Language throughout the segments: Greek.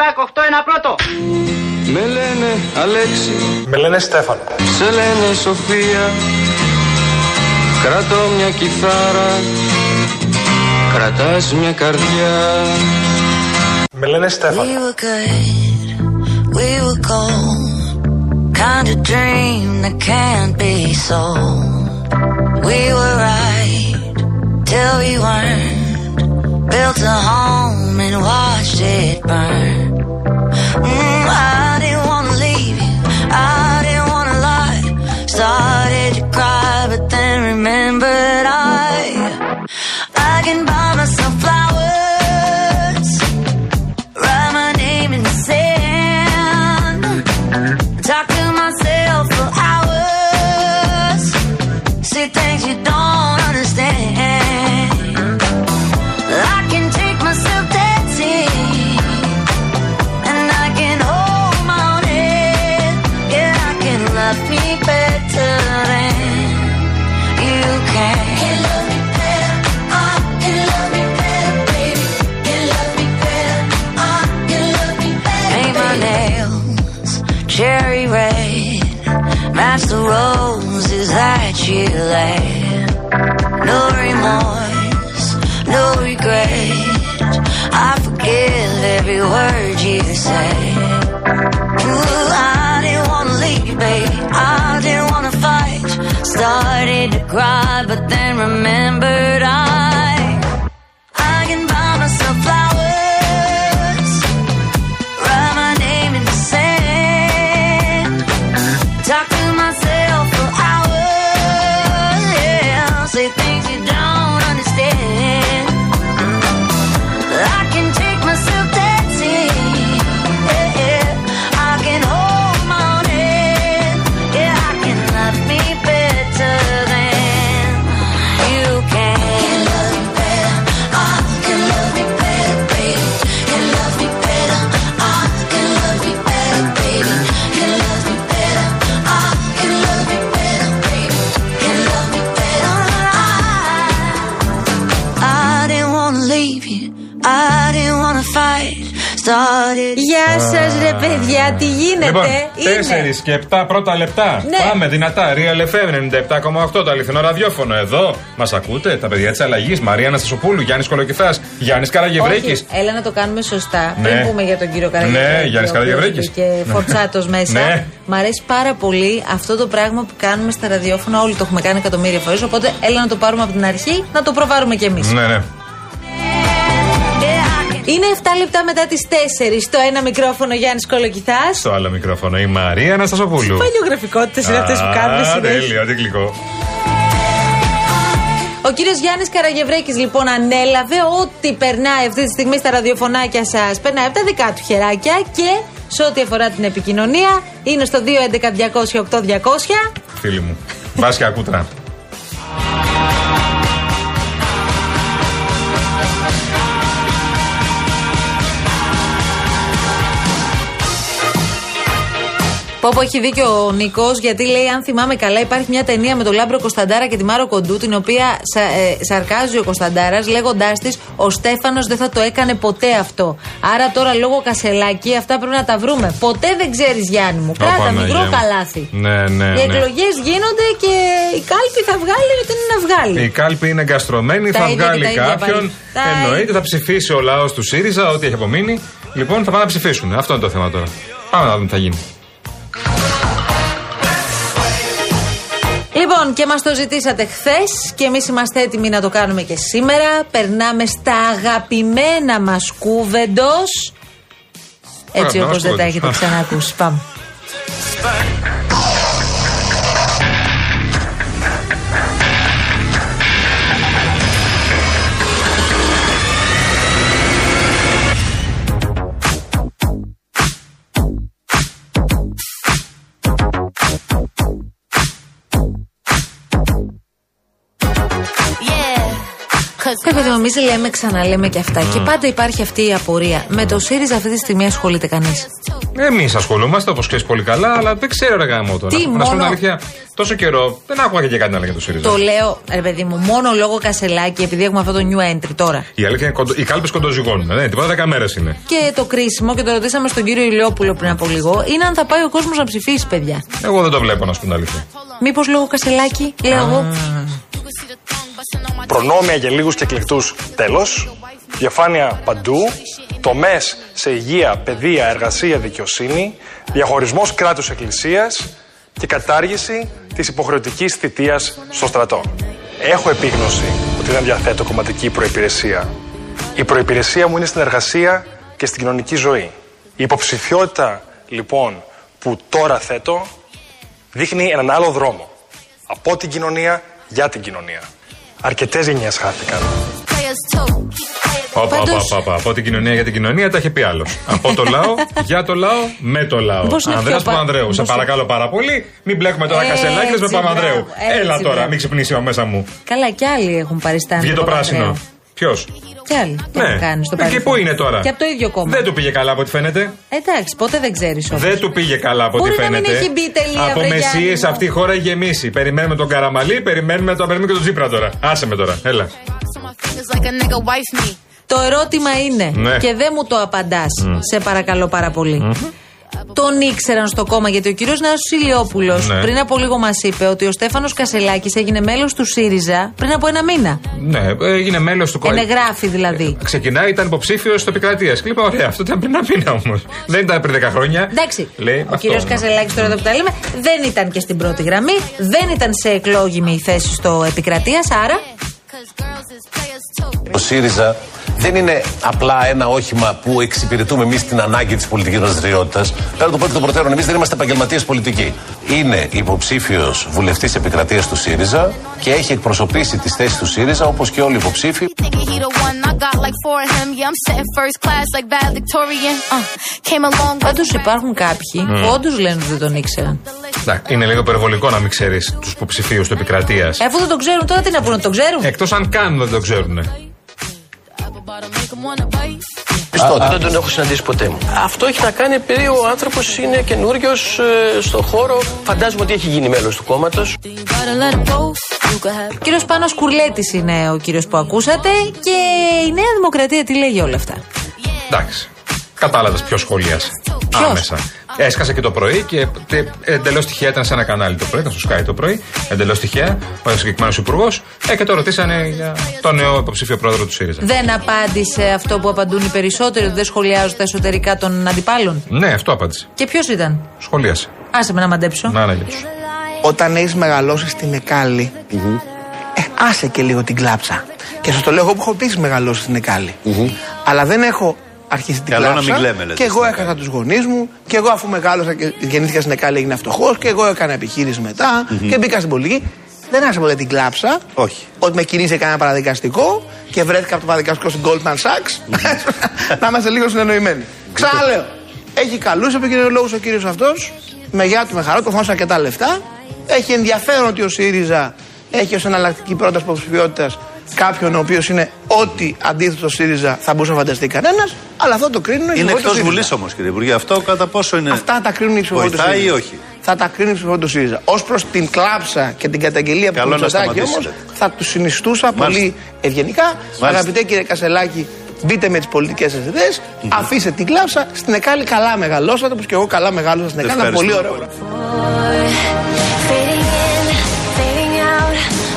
back 8 ένα πρώτο. Με λένε Αλέξη Με λένε Στέφανο. Σε λένε Σοφία Κρατώ μια κιθάρα Κρατάς μια καρδιά Με λένε Στέφανο. We were good, we were gold. Kind of dream that can't be sold. We were right till we weren't. Built a home and watched it burn. Mm, I every word you say. Ooh, I didn't wanna leave, babe. I didn't wanna fight. Started to cry, but then remembered I, Λοιπόν, Είναι. 4 και 7 πρώτα λεπτά. Ναι. Πάμε δυνατά. Real FM 97,8 το αληθινό ραδιόφωνο. Εδώ μας ακούτε, τα παιδιά της αλλαγής. Μαρία Αναστασοπούλου, Γιάννης Κολοκυθάς, Γιάννης Καραγευρέκης. Όχι, έλα να το κάνουμε σωστά. Ναι. Πριν πούμε για τον κύριο Καραγευρέκη. Ναι, Γιάννης ο οποίος Καραγευρέκης. μπήκε Ναι. φορτσάτος μέσα. Ναι. Μ' αρέσει πάρα πολύ αυτό το πράγμα που κάνουμε στα ραδιόφωνα. Όλοι το έχουμε κάνει εκατομμύρια φορές. Οπότε έλα να το πάρουμε από την αρχή, να το προβάρουμε κι εμείς. Ναι, ναι. Είναι 7 λεπτά μετά τις 4. Στο ένα μικρόφωνο Γιάννης Κολοκυθάς. Στο άλλο μικρόφωνο η Μαρία Αναστασοπούλου. Παλιογραφικότητε είναι αυτές που κάνουμε Α, συνέχεια. Τέλειο, τι γλυκό. Ο κύριος Γιάννης Καραγευρέκης λοιπόν ανέλαβε ό,τι περνάει αυτή τη στιγμή στα ραδιοφωνάκια σας. Περνάει από τα δικά του χεράκια και σε ό,τι αφορά την επικοινωνία είναι στο 211-200-8200. Φίλοι μου. Βάσια κούτρα. Πω πω έχει δίκιο ο Νίκος, γιατί λέει: Αν θυμάμαι καλά, υπάρχει μια ταινία με τον Λάμπρο Κωνσταντάρα και τη Μάρο Κοντού, την οποία σα, ε, σαρκάζει ο Κωνσταντάρας, λέγοντάς της: Ο Στέφανος δεν θα το έκανε ποτέ αυτό. Άρα τώρα λόγω Κασελάκη αυτά πρέπει να τα βρούμε. Ποτέ δεν ξέρεις, Γιάννη μου. Κράτα Παναγία μικρό μου. καλάθι. Ναι, ναι, Οι ναι. εκλογές γίνονται και η κάλπη θα βγάλει ό,τι είναι να βγάλει. Η κάλπη είναι γκαστρωμένη, Τα θα ίδια και βγάλει τα ίδια κάποιον. πάλι. Τα Εννοείται, ίδια. θα ψηφίσει ο λαός του ΣΥΡΙΖΑ, ό,τι έχει απομείνει. Λοιπόν, θα πάνε να ψηφίσουν. Αυτό είναι το θέμα τώρα. Πάμε να δούμε τι θα γίνει. Λοιπόν, και μας το ζητήσατε χθες και εμείς είμαστε έτοιμοι να το κάνουμε και σήμερα. Περνάμε στα αγαπημένα μας κούβεντος. Έτσι Αγαπημένα όπως μας δεν τα κούβεντος. έχετε ξανακούσει. Πάμε. Βέβαια, εμείς λέμε, ξαναλέμε και αυτά. Και πάντα υπάρχει αυτή η απορία. Με το ΣΥΡΙΖΑ αυτή τη στιγμή ασχολείται κανείς; Εμείς ασχολούμαστε, όπως ξέρεις πολύ καλά, αλλά δεν ξέρω ρε γάμο τώρα. Τι, Να σου πω την μόνο- αλήθεια, τόσο καιρό δεν άκουγα και κάτι άλλο για το ΣΥΡΙΖΑ. Το λέω, ρε παιδί μου, μόνο λόγω Κασελάκη, επειδή έχουμε αυτό το new entry τώρα. Η αλήθεια είναι κοντο, οι κάλπες κοντοζυγώνουν. Δεν είναι τίποτα, δέκα μέρες είναι. Και το κρίσιμο, και το ρωτήσαμε στον κύριο Ηλιόπουλο πριν από λίγο, είναι αν θα πάει ο κόσμος να ψηφίσει, παιδιά. Εγώ δεν το βλέπω, να σου πω την αλήθεια. Μήπως λόγω Κασελάκη, λέω εγώ. Προνόμια για λίγους και εκλεκτούς τέλος, διαφάνεια παντού, τομές σε υγεία, παιδεία, εργασία, δικαιοσύνη, διαχωρισμός κράτους εκκλησίας και κατάργηση της υποχρεωτικής θητείας στο στρατό. Έχω επίγνωση ότι δεν διαθέτω κομματική προϋπηρεσία. Η προϋπηρεσία μου είναι στην εργασία και στην κοινωνική ζωή. Η υποψηφιότητα λοιπόν που τώρα θέτω δείχνει έναν άλλο δρόμο. Από την κοινωνία για την κοινωνία. Αρκετές γενιές χάθηκαν. Όπα, όπα, Πάντως- όπα, όπα. Από την κοινωνία για την κοινωνία τα έχει πει άλλος. Από το λαό, για το λαό, με το λαό. Πώς είναι Ανδρέας πιο πα- Παπανδρέου. Σε πώς- παρακαλώ πάρα πολύ, μην μπλέκουμε τώρα Έτσι, Κασελάκης με Παπανδρέου. μπράβο, έτσι, Έλα τώρα, μπράβο. μην ξυπνήσει ο μέσα μου. Καλά, κι άλλοι έχουν παριστάνει. Βγει το τον πράσινο. Παπανδρέου. Ποιο. Κι άλλοι το έχουν κάνεις στο Ε, Και παρελθόν. πού είναι τώρα; Και από το ίδιο κόμμα. Δεν του πήγε καλά από ό,τι φαίνεται. Εντάξει, ποτέ δεν ξέρεις όμως. Δεν του πήγε καλά από ό,τι Μπορεί να μην φαίνεται. έχει μπει τελεία, από βρε μεσίε Γιάννη μου. αυτή η χώρα έχει γεμίσει. Περιμένουμε τον Καραμαλή, περιμένουμε τον Απερμή και τον Τζίπρα τώρα. Άσε με τώρα. Έλα. Το ερώτημα είναι, Ναι. και δεν μου το απαντάς, σε παρακαλώ πάρα πολύ. Τον ήξεραν στο κόμμα, γιατί ο κύριος Νάσο Ηλιόπουλος Ναι. πριν από λίγο μας είπε ότι ο Στέφανος Κασελάκης έγινε μέλος του ΣΥΡΙΖΑ πριν από ένα μήνα. Ναι, έγινε μέλος του κόμματο. Ενεγράφει δηλαδή. Ξεκινάει, ήταν υποψήφιος στο επικρατείας. Και είπα, ωραία, αυτό ήταν πριν ένα μήνα όμως. Δεν ήταν πριν 10 χρόνια. Εντάξει, Λέει, ο αυτό, κύριος ναι. Κασελάκης, τώρα εδώ που τα λέμε, δεν ήταν και στην πρώτη γραμμή, δεν ήταν σε εκλόγιμη θέση στο επικρατείας, άρα. Ο ΣΥΡΙΖΑ δεν είναι απλά ένα όχημα που εξυπηρετούμε εμείς την ανάγκη της πολιτικής μας δραστηριότητας. Πέρα το πρώτο των προτέρων, εμείς δεν είμαστε επαγγελματίες πολιτικοί. Είναι υποψήφιος βουλευτής επικρατείας του ΣΥΡΙΖΑ και έχει εκπροσωπήσει τις θέσεις του ΣΥΡΙΖΑ όπως και όλοι οι υποψήφοι. Πάντως υπάρχουν κάποιοι Ναι. που όντως λένε ότι δεν τον ήξεραν. Εντάξει, είναι λίγο υπερβολικό να μην ξέρεις τους υποψηφίους του επικρατείας. Ε, Αφού δεν τον ξέρουν, τώρα τι να πούνε, τον ξέρουν; Εκτός αν καν δεν το ξέρουν. Δεν τον έχω συναντήσει ποτέ μου. Αυτό έχει να κάνει επειδή ο άνθρωπος είναι καινούριος στον χώρο. Φαντάζομαι ότι έχει γίνει μέλος του κόμματος. Ο κύριος Πάνος Κουρλέτης είναι ο κύριος που ακούσατε και η Νέα Δημοκρατία τι λέει για όλα αυτά; Εντάξει. Κατάλαβες ποιος σχολίασε. Ποιος; Άμεσα. Έσκασε και το πρωί και εντελώς τυχαία ήταν σε ένα κανάλι το πρωί, ήταν στο Sky το πρωί. Εντελώς τυχαία ο συγκεκριμένος υπουργός. Ε, και το ρωτήσανε για τον νέο υποψήφιο πρόεδρο του ΣΥΡΙΖΑ. Δεν απάντησε αυτό που απαντούν οι περισσότεροι, ότι δεν σχολιάζουν τα εσωτερικά των αντιπάλων; Ναι, αυτό απάντησε. Και ποιος ήταν; Σχολίασε. Άσε με να μαντέψω. Να, να γεια σου. όταν έχεις μεγαλώσει στην Εκάλη, ε, άσε και λίγο την κλάψα. Και σας το λέω εγώ που έχω επίσης μεγαλώσει στην εκαλη Αλλά δεν έχω αρχίσει την Καλό να κλάψα. μην κλαίμε, λέτε, και εγώ στην έχασα τους γονείς μου. Και εγώ αφού μεγάλωσα και γεννήθηκα στην Εκάλη έγινα φτωχός. Και εγώ έκανα επιχείρηση μετά. Και μπήκα στην πολιτική. Δεν άσε ποτέ την κλάψα. Όχι. Ότι με κινήσει κανένα παραδικαστικό και βρέθηκα από το παραδικαστικό στην Goldman Sachs. να είμαστε λίγο συνεννοημένοι. Ξαναλέω. Έχει καλούς επικοινωνιολόγους ο κύριος αυτός. Με γεια του, με χαρά του, φώνσα αρκετά λεφτά. Έχει ενδιαφέρον ότι ο ΣΥΡΙΖΑ έχει ως εναλλακτική πρόταση υποψηφιότητα κάποιον ο οποίος είναι ό,τι αντίθετο στο ΣΥΡΙΖΑ θα μπορούσε να φανταστεί κανένας. Αλλά αυτό το κρίνουν οι Είναι ψηφοφόροι του εκτό ΣΥΡΙΖΑ. Βουλής όμως, κύριε Υπουργέ. Αυτό κατά πόσο είναι. Αυτά τα κρίνουν οι ψηφοφόροι του Βοηθάει ΣΥΡΙΖΑ. ή όχι; Θα τα κρίνουν οι ψηφοφόροι του ΣΥΡΙΖΑ. Ω προς την κλάψα και την καταγγελία Καλό που του να Μητσοτάκη όμως, σταματήσετε. θα τους συνιστούσα Μάλιστα. πολύ ευγενικά. Αγαπητέ κύριε Κασελάκη, μπείτε με τις πολιτικές σας ιδέες, αφήστε την κλάψα. Στην Εκάλη καλά μεγαλώσατε, όπως και εγώ καλά μεγάλωσα στην Εκάλη. Ένα πολύ Ευχαριστούμε. ωραίο.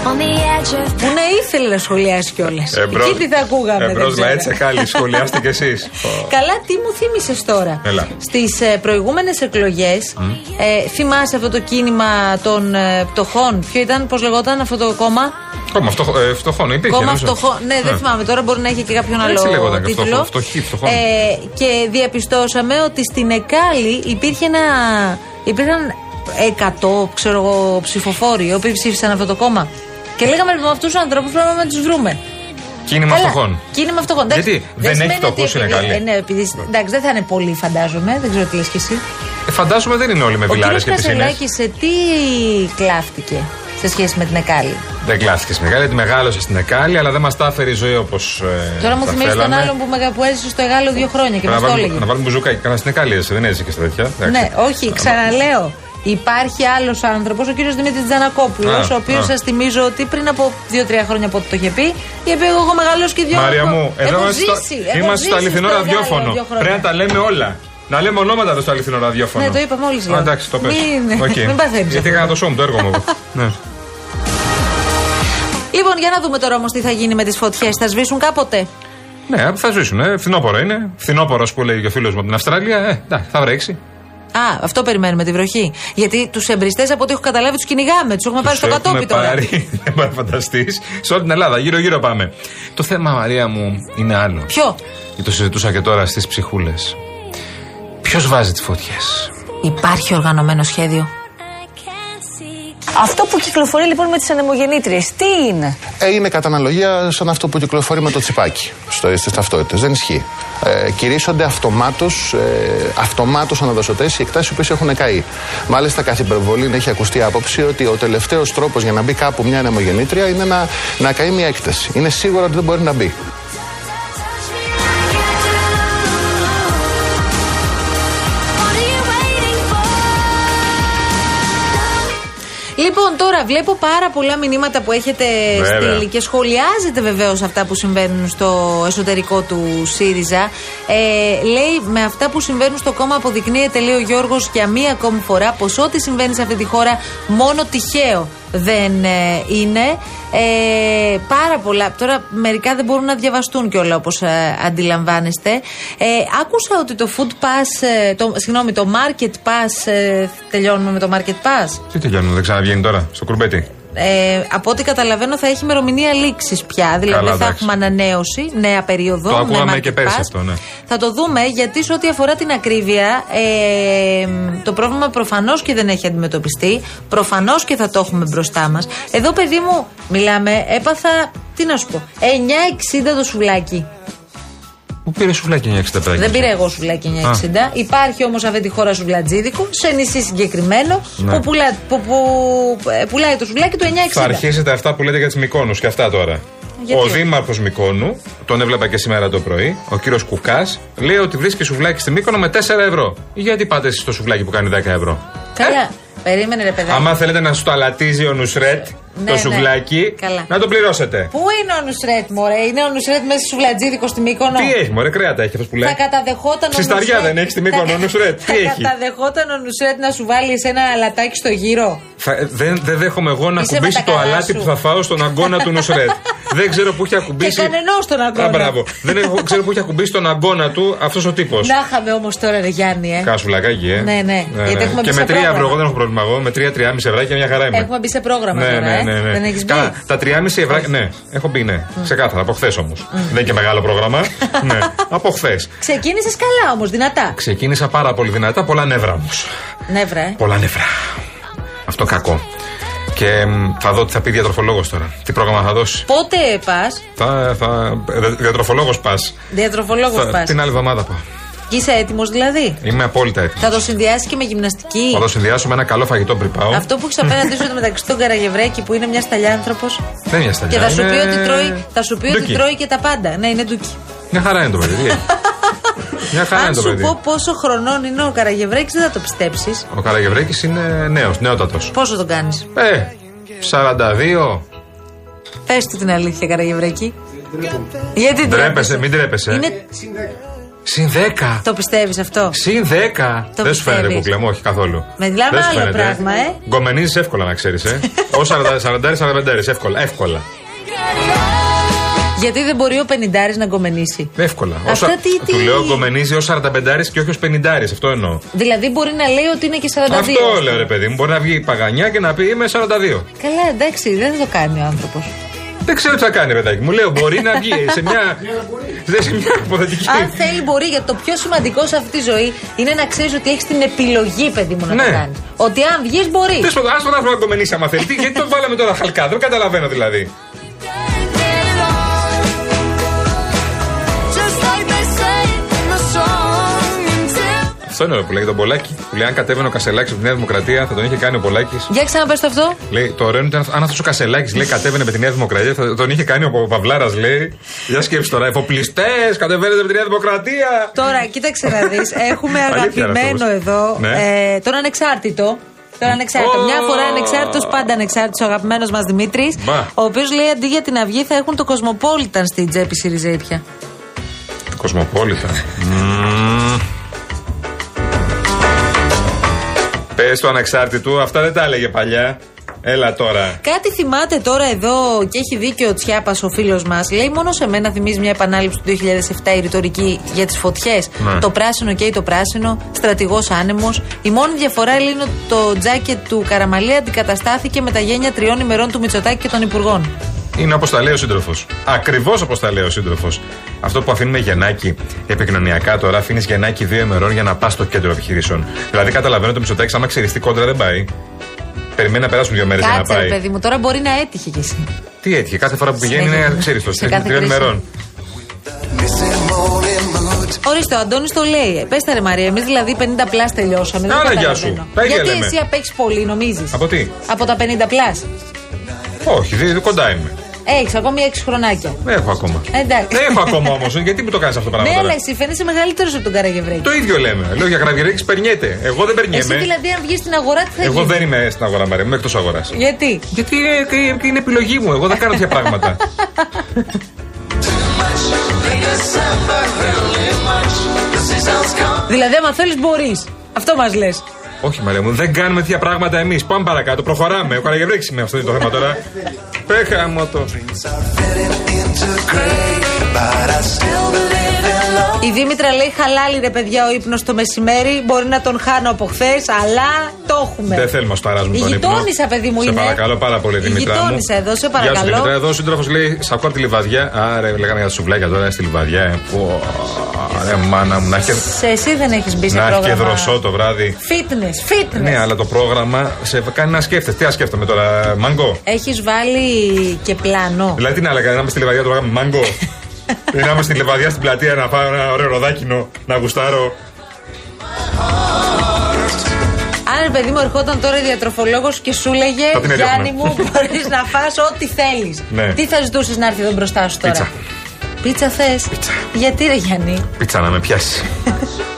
Που να ήθελε να σχολιάσει κιόλας. Εκεί τι θα ακούγαμε. δεν Εμπρό ξέρω. λαέτσα κάλλη, σχολιάστε κι εσεί. Καλά, τι μου θύμισες τώρα. Έλα. Στις ε, προηγούμενες εκλογές, ε, θυμάσαι αυτό το κίνημα των ε, πτωχών; Ποιο ήταν, πώς λεγόταν αυτό το κόμμα; Κόμμα φτωχ- ε, φτωχών, υπήρχε. Κόμμα νομίζω. φτωχών. Ναι, δεν Ε. θυμάμαι τώρα, μπορεί να έχει και κάποιον Έτσι άλλο λέγονταν και τίτλο. φτωχό- φτωχοί, φτωχών. Ε, και διαπιστώσαμε ότι στην Εκάλη υπήρχε ένα. Υπήρχαν 100 ξέρω εγώ, ψηφοφόροι οι οποίοι ψήφισαν αυτό το κόμμα. Και λέγαμε με αυτούς τους ανθρώπους πρέπει να τους βρούμε. Κίνημα Καλά, φτωχών. Κίνημα φτωχών. Εντάξει, Γιατί; Δεν έχει σημαίνει ότι φτωχούς, είναι επειδή- καλή. ε, ναι, επειδή, εντάξει, δεν θα είναι πολύ, φαντάζομαι. Δεν ξέρω τι λες κι εσύ. Ε, φαντάζομαι δεν είναι όλοι με Ο βιλάρες κύριος και πισίνες. Κασελάκης σε τι κλάφτηκε. σε σχέση με την Εκάλη; Δεν κλάθηκε μεγάλη, γιατί μεγάλωσε στην Εκάλη, αλλά δεν μας τα έφερε η ζωή όπως. Ε, Τώρα μου τα θυμίζει τον θέλαμε. άλλον που, μεγα- που έζησε στο Εγάλο δύο χρόνια και Να μας το βάλουμε, έλεγε. να βάλουμε μπουζούκάκι. Καλά στην Εκάλη, εσύ δεν έζησε και στα τέτοια. Εντάξει. Ναι, όχι, ξαναλέω. Υπάρχει άλλος άνθρωπος, ο κύριος Δημήτρης Τζανακόπουλος, Α, ο οποίος α. σας θυμίζω ότι πριν από 2-3 χρόνια από ό,τι το είχε πει, είπε: Εγώ έχω μεγαλώσει και δύο Μαρία έχω- μου, εδώ έχω είμαστε στο, ζήσει, έχω είμαστε στο ζήσει αληθινό στο ραδιόφωνο. Εγάλεο δύο χρόνια. Πρέπει να τα λέμε όλα. Να λέμε ονόματα εδώ στο αληθινό ραδιόφωνο. Ναι, το είπα μόλις, Α, λέω. Εντάξει, το πες. Μην- Οκ. μην παθαίνεις Γιατί αυτό. έκανα το σώμα, το έργο μου. εγώ. ναι. Λοιπόν, για να δούμε τώρα όμως τι θα γίνει με τις φωτιές. Θα σβήσουν κάποτε; Ναι, θα σβήσουν. Ε. Φθινόπωρο είναι. Φθινόπωρος που λέει και ο φίλος μου από την Αυστραλία. Ε, εντάξει, θα βρέξει. Α, αυτό περιμένουμε τη βροχή. Γιατί τους εμπρηστές, από ό,τι έχω καταλάβει, τους κυνηγάμε. Τους έχουμε πάρει στο Τους κατόπι έχουμε τώρα. πάρει, δεν μπορεί να φανταστείς, σε όλη την Ελλάδα. Γύρω-γύρω πάμε. Το θέμα, Μαρία μου, είναι άλλο. Ποιο; Και το συζητούσα και τώρα στις ψυχούλες. Ποιος βάζει τις φωτιές; Υπάρχει οργανωμένο σχέδιο. Αυτό που κυκλοφορεί λοιπόν με τις ανεμογεννήτριες, τι είναι; Ε, είναι κατά αναλογία σαν αυτό που κυκλοφορεί με το τσιπάκι στις ταυτότητες. Δεν ισχύει. Ε, κηρύσσονται αυτομάτως ε, αυτομάτως αναδοσωτέ οι εκτάσεις που έχουν καεί. Μάλιστα, καθ' υπερβολή έχει ακουστεί άποψη ότι ο τελευταίος τρόπος για να μπει κάπου μια ανεμογεννήτρια είναι να, να καεί μια έκταση. Είναι σίγουρο ότι δεν μπορεί να μπει. Λοιπόν, τώρα βλέπω πάρα πολλά μηνύματα που έχετε Βέβαια. στείλει και σχολιάζετε βεβαίως αυτά που συμβαίνουν στο εσωτερικό του ΣΥΡΙΖΑ. Ε, λέει με αυτά που συμβαίνουν στο κόμμα αποδεικνύεται, λέει ο Γιώργος, για μία ακόμη φορά πως ό,τι συμβαίνει σε αυτή τη χώρα μόνο τυχαίο δεν ε, είναι. Ε, πάρα πολλά. Τώρα μερικά δεν μπορούν να διαβαστούν κιόλα όπως αντιλαμβάνεστε. Ε, άκουσα ότι το food pass, ε, το, συγγνώμη, το market pass, ε, τελειώνουμε με το market pass. Τι τελειώνουν, δεν ξαναβγαίνει τώρα, στο κουρμπέτι. Ε, από ό,τι καταλαβαίνω θα έχει ημερομηνία λήξης πια. Δηλαδή Καλά, δεν θα εντάξει. έχουμε ανανέωση, νέα περίοδο. Το με ακούγαμε market και πέρσι pass. αυτό, ναι. Θα το δούμε γιατί σε ό,τι αφορά την ακρίβεια, ε, το πρόβλημα προφανώς και δεν έχει αντιμετωπιστεί. Προφανώς και θα το έχουμε μπροστά μας. Εδώ, παιδί μου, μιλάμε, έπαθα. Τι να σου πω, 9,60 το σουβλάκι. Πού πήρε σουβλάκι 9,60 πράγμα. Δεν πήρα εγώ σουβλάκι 9,60. Υπάρχει όμως αυτή τη χώρα σουβλατζίδικο, σε νησί συγκεκριμένο, Ναι. που, πουλά, που, που, ε, πουλάει το σουβλάκι του 9,60. Θα αρχίσετε αυτά που λέτε για τις Μικόνους και αυτά τώρα. Γιατί; Ο Δήμαρχος Μικόνου, τον έβλεπα και σήμερα το πρωί, ο κύριος Κουκάς, λέει ότι βρίσκει σουβλάκι στη Μύκονο με 4 ευρώ. Γιατί πάτε εσεί στο σουβλάκι που κάνει 10 ευρώ; Καλά. Περίμενε, ρε παιδάκι. Άμα θέλετε να σου το αλατίζει ο Νουσρέτ Ναι, το ναι. σουβλάκι, Καλά. να το πληρώσετε. Πού είναι ο Νουσρέτ, μωρέ, είναι ο Νουσρέτ μέσα στο σουβλατζίδικο στη Μύκονο. Τι έχει, μωρέ, κρέατα έχει αυτό που λέει. Θα καταδεχόταν ο Ξυσταριά Νουσρέτ- δεν έχει στη Μύκονο θα- ο Νουσρέτ. Τι Θα έχει; καταδεχόταν ο Νουσρέτ να σου βάλει ένα αλατάκι στο γύρο. Θα- δεν, δεν δέχομαι εγώ να Είσαι ακουμπήσει με τα το καλά αλάτι σου. που θα φάω στον αγκώνα του Νουσρέτ. δεν ξέρω που έχει ακουμπήσει. Και κανενός στον αγκώνα. Α, μπράβο. δεν έχω, ξέρω που έχει ακουμπήσει τον αγκώνα του αυτός ο τύπος. Να είχαμε όμως τώρα, ρε Γιάννη, ε. Κάσου λακάκι, ε. Ναι, ναι. Γιατί έχουμε μπει και σε με 3 ευρώ, πρόγραμμα. εγώ δεν έχω πρόβλημα εγώ. Με 3-3,5 ευρώ και μια χαρά είμαι. Έχουμε μπει σε πρόγραμμα ναι, τώρα, ναι, ε. ναι, ναι. Δεν έχεις μπει; Καλά, τα 3,5 ευρώ. Ναι, έχω μπει, ναι. Ξεκάθαρα, από χθες όμως. Δεν είναι και μεγάλο πρόγραμμα. ναι, από χθες. Ξεκίνησες καλά όμως, δυνατά. Ξεκίνησα πάρα πολύ δυνατά, πολλά νεύρα όμως. Νεύρα, ε. Πολλά νεύρα. Αυτό κακό. Και μ, θα δω τι θα πει διατροφολόγος τώρα. Τι πρόγραμμα θα δώσει. Πότε πας, Θα. θα διατροφολόγος πας. διατροφολόγος πας. Την άλλη εβδομάδα πάω. Και είσαι έτοιμος δηλαδή; Είμαι απόλυτα έτοιμος. Θα το συνδυάσει και με γυμναστική; Θα το συνδυάσω με ένα καλό φαγητό πριν πάω. Αυτό που έχεις απέναντί σου μεταξύ τον Καραγευρέκη που είναι μια σταλιάνθρωπο. Δεν είναι στα Και θα σου πει είναι ότι τρώει, θα σου πει ότι ντούκι. τρώει και τα πάντα. Ναι, είναι ντούκι. Μια χαρά είναι το παιδί. τι έχει. Μια χαρά Αν είναι το σου παιδί. πω πόσο χρονών είναι ο Καραγευρέκης, δεν θα το πιστέψεις. Ο Καραγευρέκης είναι νέος, νεότατος. Πόσο τον κάνεις; Ε, 42. Πες του την αλήθεια, Καραγευρέκη. Γιατί Ντρέπεσαι, μην τρέπεσαι. Είναι... Συν 10. Το πιστεύεις αυτό; Συν 10. Το Δεν σου φαίνεται πιστεύεις. κουκλέ μου, όχι καθόλου. Με μιλάμε Δεν σου άλλο φαίνεται. πράγμα, ε. Γκομενίζεις εύκολα να ξέρεις, ε. Ω 40-45 εύκολα. Εύκολα. Γιατί δεν μπορεί ο Πενιντάρη να γκομενήσει. Εύκολα. Αυτά Όσα- τι- τι- Του λέω γκομενίζει ως 45 και όχι ως 50. Αυτό εννοώ. Δηλαδή μπορεί να λέει ότι είναι και 42. Αυτό λέω ρε παιδί μου. Μπορεί να βγει παγανιά και να πει είμαι 42. Καλά, εντάξει, δεν θα το κάνει ο άνθρωπος. Δεν ξέρω τι θα κάνει, παιδάκι μου. Λέω μπορεί να βγει σε μια. σε μια υποθετική. Αν θέλει, μπορεί. Γιατί το πιο σημαντικό σε αυτή τη ζωή είναι να ξέρεις ότι έχεις την επιλογή, παιδί μου, να Ναι. το κάνεις. Ότι αν βγεις, μπορεί. Τέλος πάντων, άστο να έχουμε κομμενήσει άμα θέλει. Τι, Γιατί το βάλαμε τώρα χαλκά, δεν καταλαβαίνω δηλαδή. Αυτό είναι ωραίο που λέει τον Πολάκη. Που λέει αν κατέβαινε ο Κασελάκης από τη Νέα Δημοκρατία θα τον είχε κάνει ο Πολάκη. Για ξαναπες το αυτό. Λέει το ωραίο είναι αν αυτός ο Κασελάκης λέει κατέβαινε με τη Νέα Δημοκρατία θα τον είχε κάνει ο Παυλάρας λέει. Για σκέψη τώρα, εφοπλιστές κατεβαίνετε με τη Νέα Δημοκρατία. Τώρα, κοίταξε να δεις. Έχουμε Αλήθεια είναι αγαπημένο αυτό, εδώ Ναι. ε, τον ανεξάρτητο. Τον ανεξάρτητο. Ω! Μια φορά ανεξάρτητος, πάντα ανεξάρτητος ο αγαπημένος μας Δημήτρης. Μπα. Ο οποίος λέει αντί για την αυγή θα έχουν το Κοσμοπόλιταν στην τσέπη Σιριζέιπια. Κοσμοπόλητα. Μμμ. Πες του ανεξάρτητου, αυτά δεν τα έλεγε παλιά. Έλα τώρα. Κάτι θυμάται τώρα εδώ και έχει δίκιο ο Τσιάπας, ο φίλος μας. Λέει μόνο σε μένα θυμίζει μια επανάληψη του 2007 η ρητορική για τις φωτιές. Ναι. Το πράσινο και το πράσινο, στρατηγός άνεμος. Η μόνη διαφορά λέει είναι ότι το τζάκετ του Καραμαλή αντικαταστάθηκε με τα γένια τριών ημερών του Μητσοτάκη και των Υπουργών. Είναι όπως τα λέει ο σύντροφος. Ακριβώς όπως τα λέει ο σύντροφος. Αυτό που αφήνουμε γεννάκι επικοινωνιακά τώρα, αφήνεις γεννάκι δύο ημερών για να πας στο κέντρο επιχειρήσεων. Δηλαδή, καταλαβαίνω το Μητσοτάκης, άμα ξέρεις τι κόντρα δεν πάει. Περιμένει να περάσουν δύο μέρες για να Κάτσε, ρε πάει. παιδί μου, τώρα μπορεί να έτυχε κι εσύ. Τι έτυχε, κάθε φορά που πηγαίνει Συνέχεια. είναι, ξέρεις το, Σε στην κάθε τριών κρίση. ημερών. Ορίστε, ο Αντώνης το λέει. Πες τα ρε Μαρία, εμείς δηλαδή 50 πλάς τελειώσαμε. δεν Άρα, γεια καταλαβαίνω. σου. Τα ίδια Γιατί λέμε. εσύ απέχει πολύ, νομίζεις; Από τι; Από τα 50 πλάς. Όχι, δι- κοντά είμαι. Έχεις ακόμη 6 χρονάκια. Δεν έχω ακόμα. Εντάξει. Δεν έχω ακόμα όμως. Γιατί μου το κάνεις αυτό το Ναι, πράγμα αλλά τώρα; εσύ φαίνεσαι μεγαλύτερος από τον Καραγευρέκη. Το ίδιο λέμε. Λέω για Καραβιερέκη περνιέται. Εγώ δεν Εσύ περνιέμαι. δηλαδή, αν βγεις στην αγορά, τι θα Εγώ γίνεις; δεν είμαι στην αγορά, Μαρία, είμαι εκτός αγοράς. Γιατί; Γιατί είναι, είναι επιλογή μου. Εγώ δεν κάνω τέτοια πράγματα. Δηλαδή, άμα θέλεις, μπορείς. Αυτό μας λες. Όχι, Μαρία μου, δεν κάνουμε τέτοια πράγματα εμείς. Πάμε παρακάτω, προχωράμε. Ο Καραγευρέκη είμαι, αυτό είναι το θέμα τώρα. Πέχα μου το. Η Δήμητρα λέει χαλάλι ρε παιδιά ο ύπνος το μεσημέρι. Μπορεί να τον χάνω από χθες, αλλά το έχουμε. Δεν θέλουμε να σου ταράζουμε Η τον ύπνο. γειτόνισσα, παιδί μου, σε είναι. παρακαλώ πάρα πολύ, Η Δημητρά. μου. γειτόνισσα εδώ, σε Γεια σου, παρακαλώ. Δημητρά. Εδώ ο σύντροφος λέει: Σ' ακούω από τη λιβαδιά. Άρα, λέγαμε για τα σουβλάκια τώρα στη λιβαδιά. Ε. Πω, ρε, μάνα μου, να έχει Σε εσύ δεν έχεις μπει σε να έχει και πρόγραμμα. δροσό το βράδυ. Fitness, fitness. Ναι, αλλά το πρόγραμμα σε κάνει να σκέφτεσαι. Τι να σκέφτομαι τώρα, μαγκό. Έχεις βάλει και πλάνο. Δηλαδή, τι να έλεγα, να είμαι στη λιβαδιά το πρόγραμμα μαγκό. Ή να είμαι στη λιβαδιά στην πλατεία να πάω ένα ωραίο ροδάκινο, να γουστάρω. Αν ρε παιδί μου ερχόταν τώρα διατροφολόγος και σου λέγε Θα την Γιάννη έδιωχνα. μου, μπορείς να φας ό,τι θέλεις. Ναι. Τι θα ζητούσες να έρθει εδώ μπροστά σου τώρα; Πίτσα. Πίτσα θες; Γιατί ρε Γιάννη; Πίτσα να με πιάσει.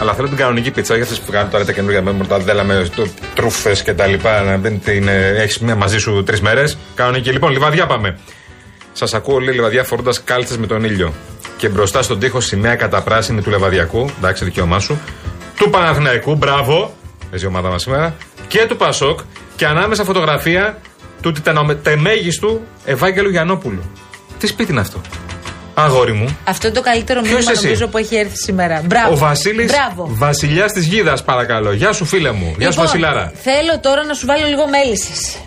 Αλλά θέλω την κανονική πίτσα, για αυτές που κάνουν τώρα τα καινούργια με μορταδέλα, με τρούφες και τα λοιπά. Να δεν την έχεις μαζί σου τρεις μέρες. Κανονική. Λοιπόν, λιβαδιά πάμε. Σας ακούω, λέει λιβαδιά φορώντας κάλτσες με τον ήλιο. Και μπροστά στον τοίχο σημαία καταπράσινη του λεβαδιακού, εντάξει, δικαίωμά σου. Του Παναθηναϊκού, μπράβο, παίζει η ομάδα μας σήμερα. Και του Πασόκ. Και ανάμεσα φωτογραφία του τεμέγιστου Ευάγγελου Γιαννόπουλου. Τι σπίτι είναι αυτό; Αγόρι μου. Αυτό είναι το καλύτερο Ποιος μήνυμα εσύ; νομίζω που έχει έρθει σήμερα. Μπράβο. Ο Βασίλης Μπράβο. Βασιλιάς της Γίδας, παρακαλώ. Γεια σου, φίλε μου. Γεια σου, Λοιπόν, Βασιλάρα. Θέλω τώρα να σου βάλω λίγο μέλισσε.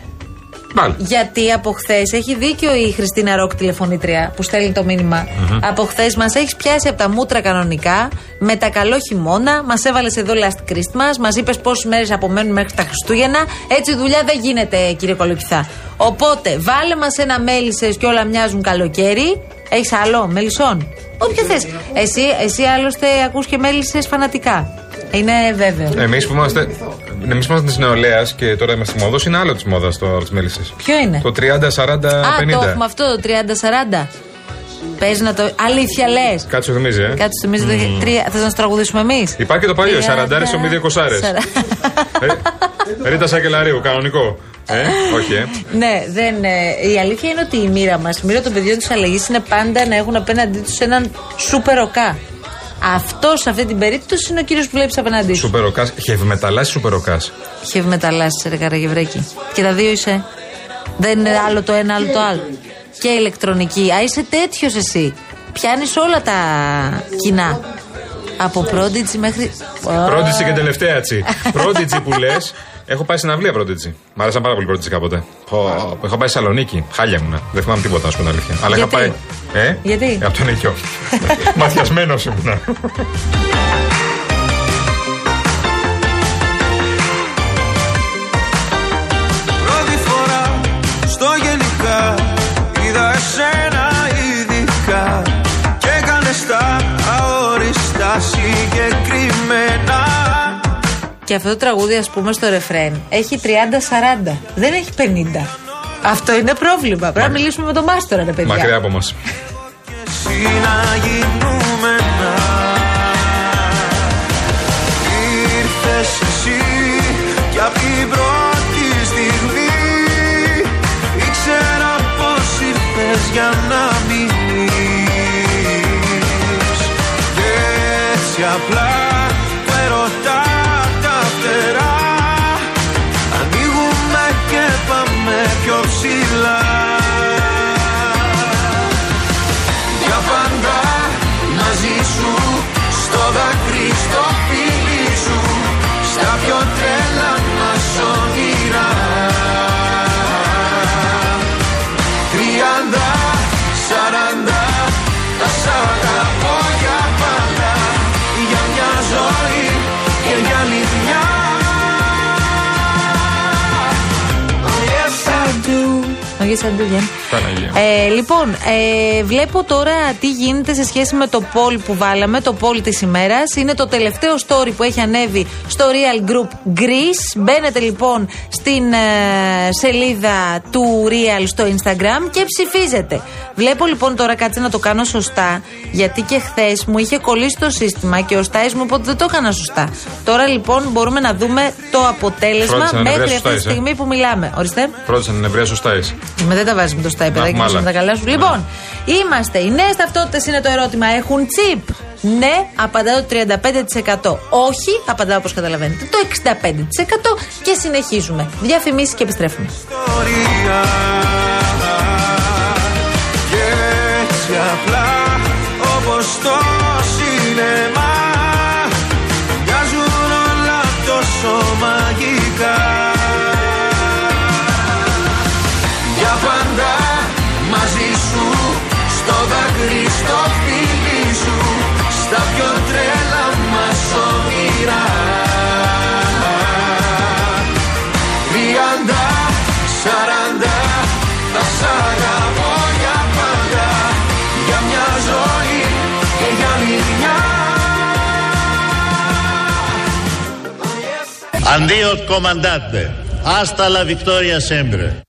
Πάλι. Γιατί από χθες έχει δίκιο η Χριστίνα Ροκ τηλεφωνήτρια που στέλνει το μήνυμα. Από χθες μας έχεις πιάσει από τα μούτρα κανονικά, με τα καλό χειμώνα, μας έβαλες εδώ last Christmas, μας είπες πόσες μέρες απομένουν μέχρι τα Χριστούγεννα. Έτσι δουλειά δεν γίνεται, κύριε Κολοκυθά. Οπότε, βάλε μας ένα μέλισσε και όλα μοιάζουν καλοκαίρι. Έχεις άλλο, μελισσόν; Όποιο θες. Εσύ, εσύ άλλωστε ακούς και μέλισσες φανατικά. Είναι βέβαιο. Εμείς που είμαστε. Εμείς που είμαστε της νεολαίας και τώρα είμαστε στη μόδας, είναι άλλο της μόδας το της μέλισσες. Ποιο είναι; Το 30, 40, 50. Α, το έχουμε αυτό το 30-40. Παίζει να το. Αλήθεια λες. Κάτι σου θυμίζει, ε; Κάτι σου θυμίζει το τρία. Θες να σου τραγουδήσουμε εμείς; Υπάρχει και το παλιό, 40 ομίδιο 20 ε, Ρίτα Σακελαρίου, κανονικό. Ε, όχι, ε. Ναι, δεν, ε, η αλήθεια είναι ότι η μοίρα μας, η μοίρα των παιδιών της αλλαγής είναι πάντα να έχουν απέναντί τους έναν σούπερ οκά. Αυτός σε αυτή την περίπτωση είναι ο κύριος που βλέπεις απέναντί σου. Σουπεροκά, χευμεταλλά ή σουπεροκά. Χευμεταλλάσσεις, ρε Καραγευρέκη. Και τα δύο είσαι. Δεν είναι άλλο το ένα, άλλο το άλλο. Και ηλεκτρονική. Α, είσαι τέτοιος εσύ. Πιάνεις όλα τα κοινά. Από Prodigy μέχρι. Πρόντιτσι και τελευταία τσι. Πρόντιτσι που λες, έχω πάει συναυλία Πρόντιτσι. Μ' άρεσαν πάρα πολύ Πρόντιτσι κάποτε. Πω, Έχω πάει Σαλονίκη, χάλια ήμουνα. Δεν θυμάμαι τίποτα, να σου πω την αλήθεια. Αλλά είχα Γιατί; πάει. Ε; Γιατί; Ε, Από τον Οικιό. Μαθιασμένος ήμουνα. συγκεκριμένα Και αυτό το τραγούδι, ας πούμε, στο ρεφρέν έχει 30-40. Δεν έχει 50. Αυτό είναι πρόβλημα. Πρέπει να μιλήσουμε με τον Μάστορα, ρε παιδιά. Μακριά από μας. εσύ να έτσι απλά που ερωτά τα φτερά. Ανοίγουμε και πάμε πιο ψηλά Ο Yes, I do, yeah. Παναγία. Ε, λοιπόν, ε, βλέπω τώρα τι γίνεται σε σχέση με το poll που βάλαμε, το poll της ημέρας. Είναι το τελευταίο story που έχει ανέβει στο Real Group Greece. Μπαίνετε λοιπόν στην ε, σελίδα του Real στο Instagram και ψηφίζετε. Βλέπω λοιπόν τώρα κάτσε να το κάνω σωστά, γιατί και χθες μου είχε κολλήσει το σύστημα και ο Στάις μου είπε ότι δεν το έκανα σωστά. Τώρα λοιπόν μπορούμε να δούμε το αποτέλεσμα Φρόντισε να μέχρι βρεις αυτή τη Στάις, ε. στιγμή που μιλάμε. Ορίστε. Φρόντισε να ευρεία σωστά είσαι. Με δεν τα βάζεις με το στάι, παιδάκι, μάλα. να με τα καλά σου. Λοιπόν, είμαστε. Οι νέες ταυτότητες είναι το ερώτημα. Έχουν τσιπ; Ναι, απαντά το 35%. Όχι, απαντά όπως καταλαβαίνετε το 65%. Και συνεχίζουμε. Διαφημίσεις και επιστρέφουμε. ιστορία Και έτσι απλά όπως το σινεμά Αντίο comandante. Hasta la victoria sempre.